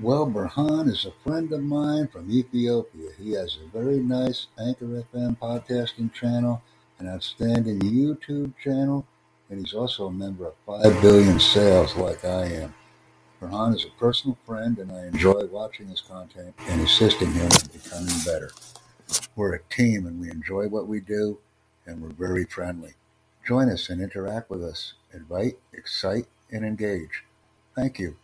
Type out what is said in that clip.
Well, Berhan is a friend of mine from Ethiopia. He has a very nice Anchor FM podcasting channel, an outstanding YouTube channel, and he's also a member of 5 Billion Sales like I am. Berhan is a personal friend, and I enjoy watching his content and assisting him in becoming better. We're a team, and we enjoy what we do, and we're very friendly. Join us and interact with us. Invite, excite, and engage. Thank you.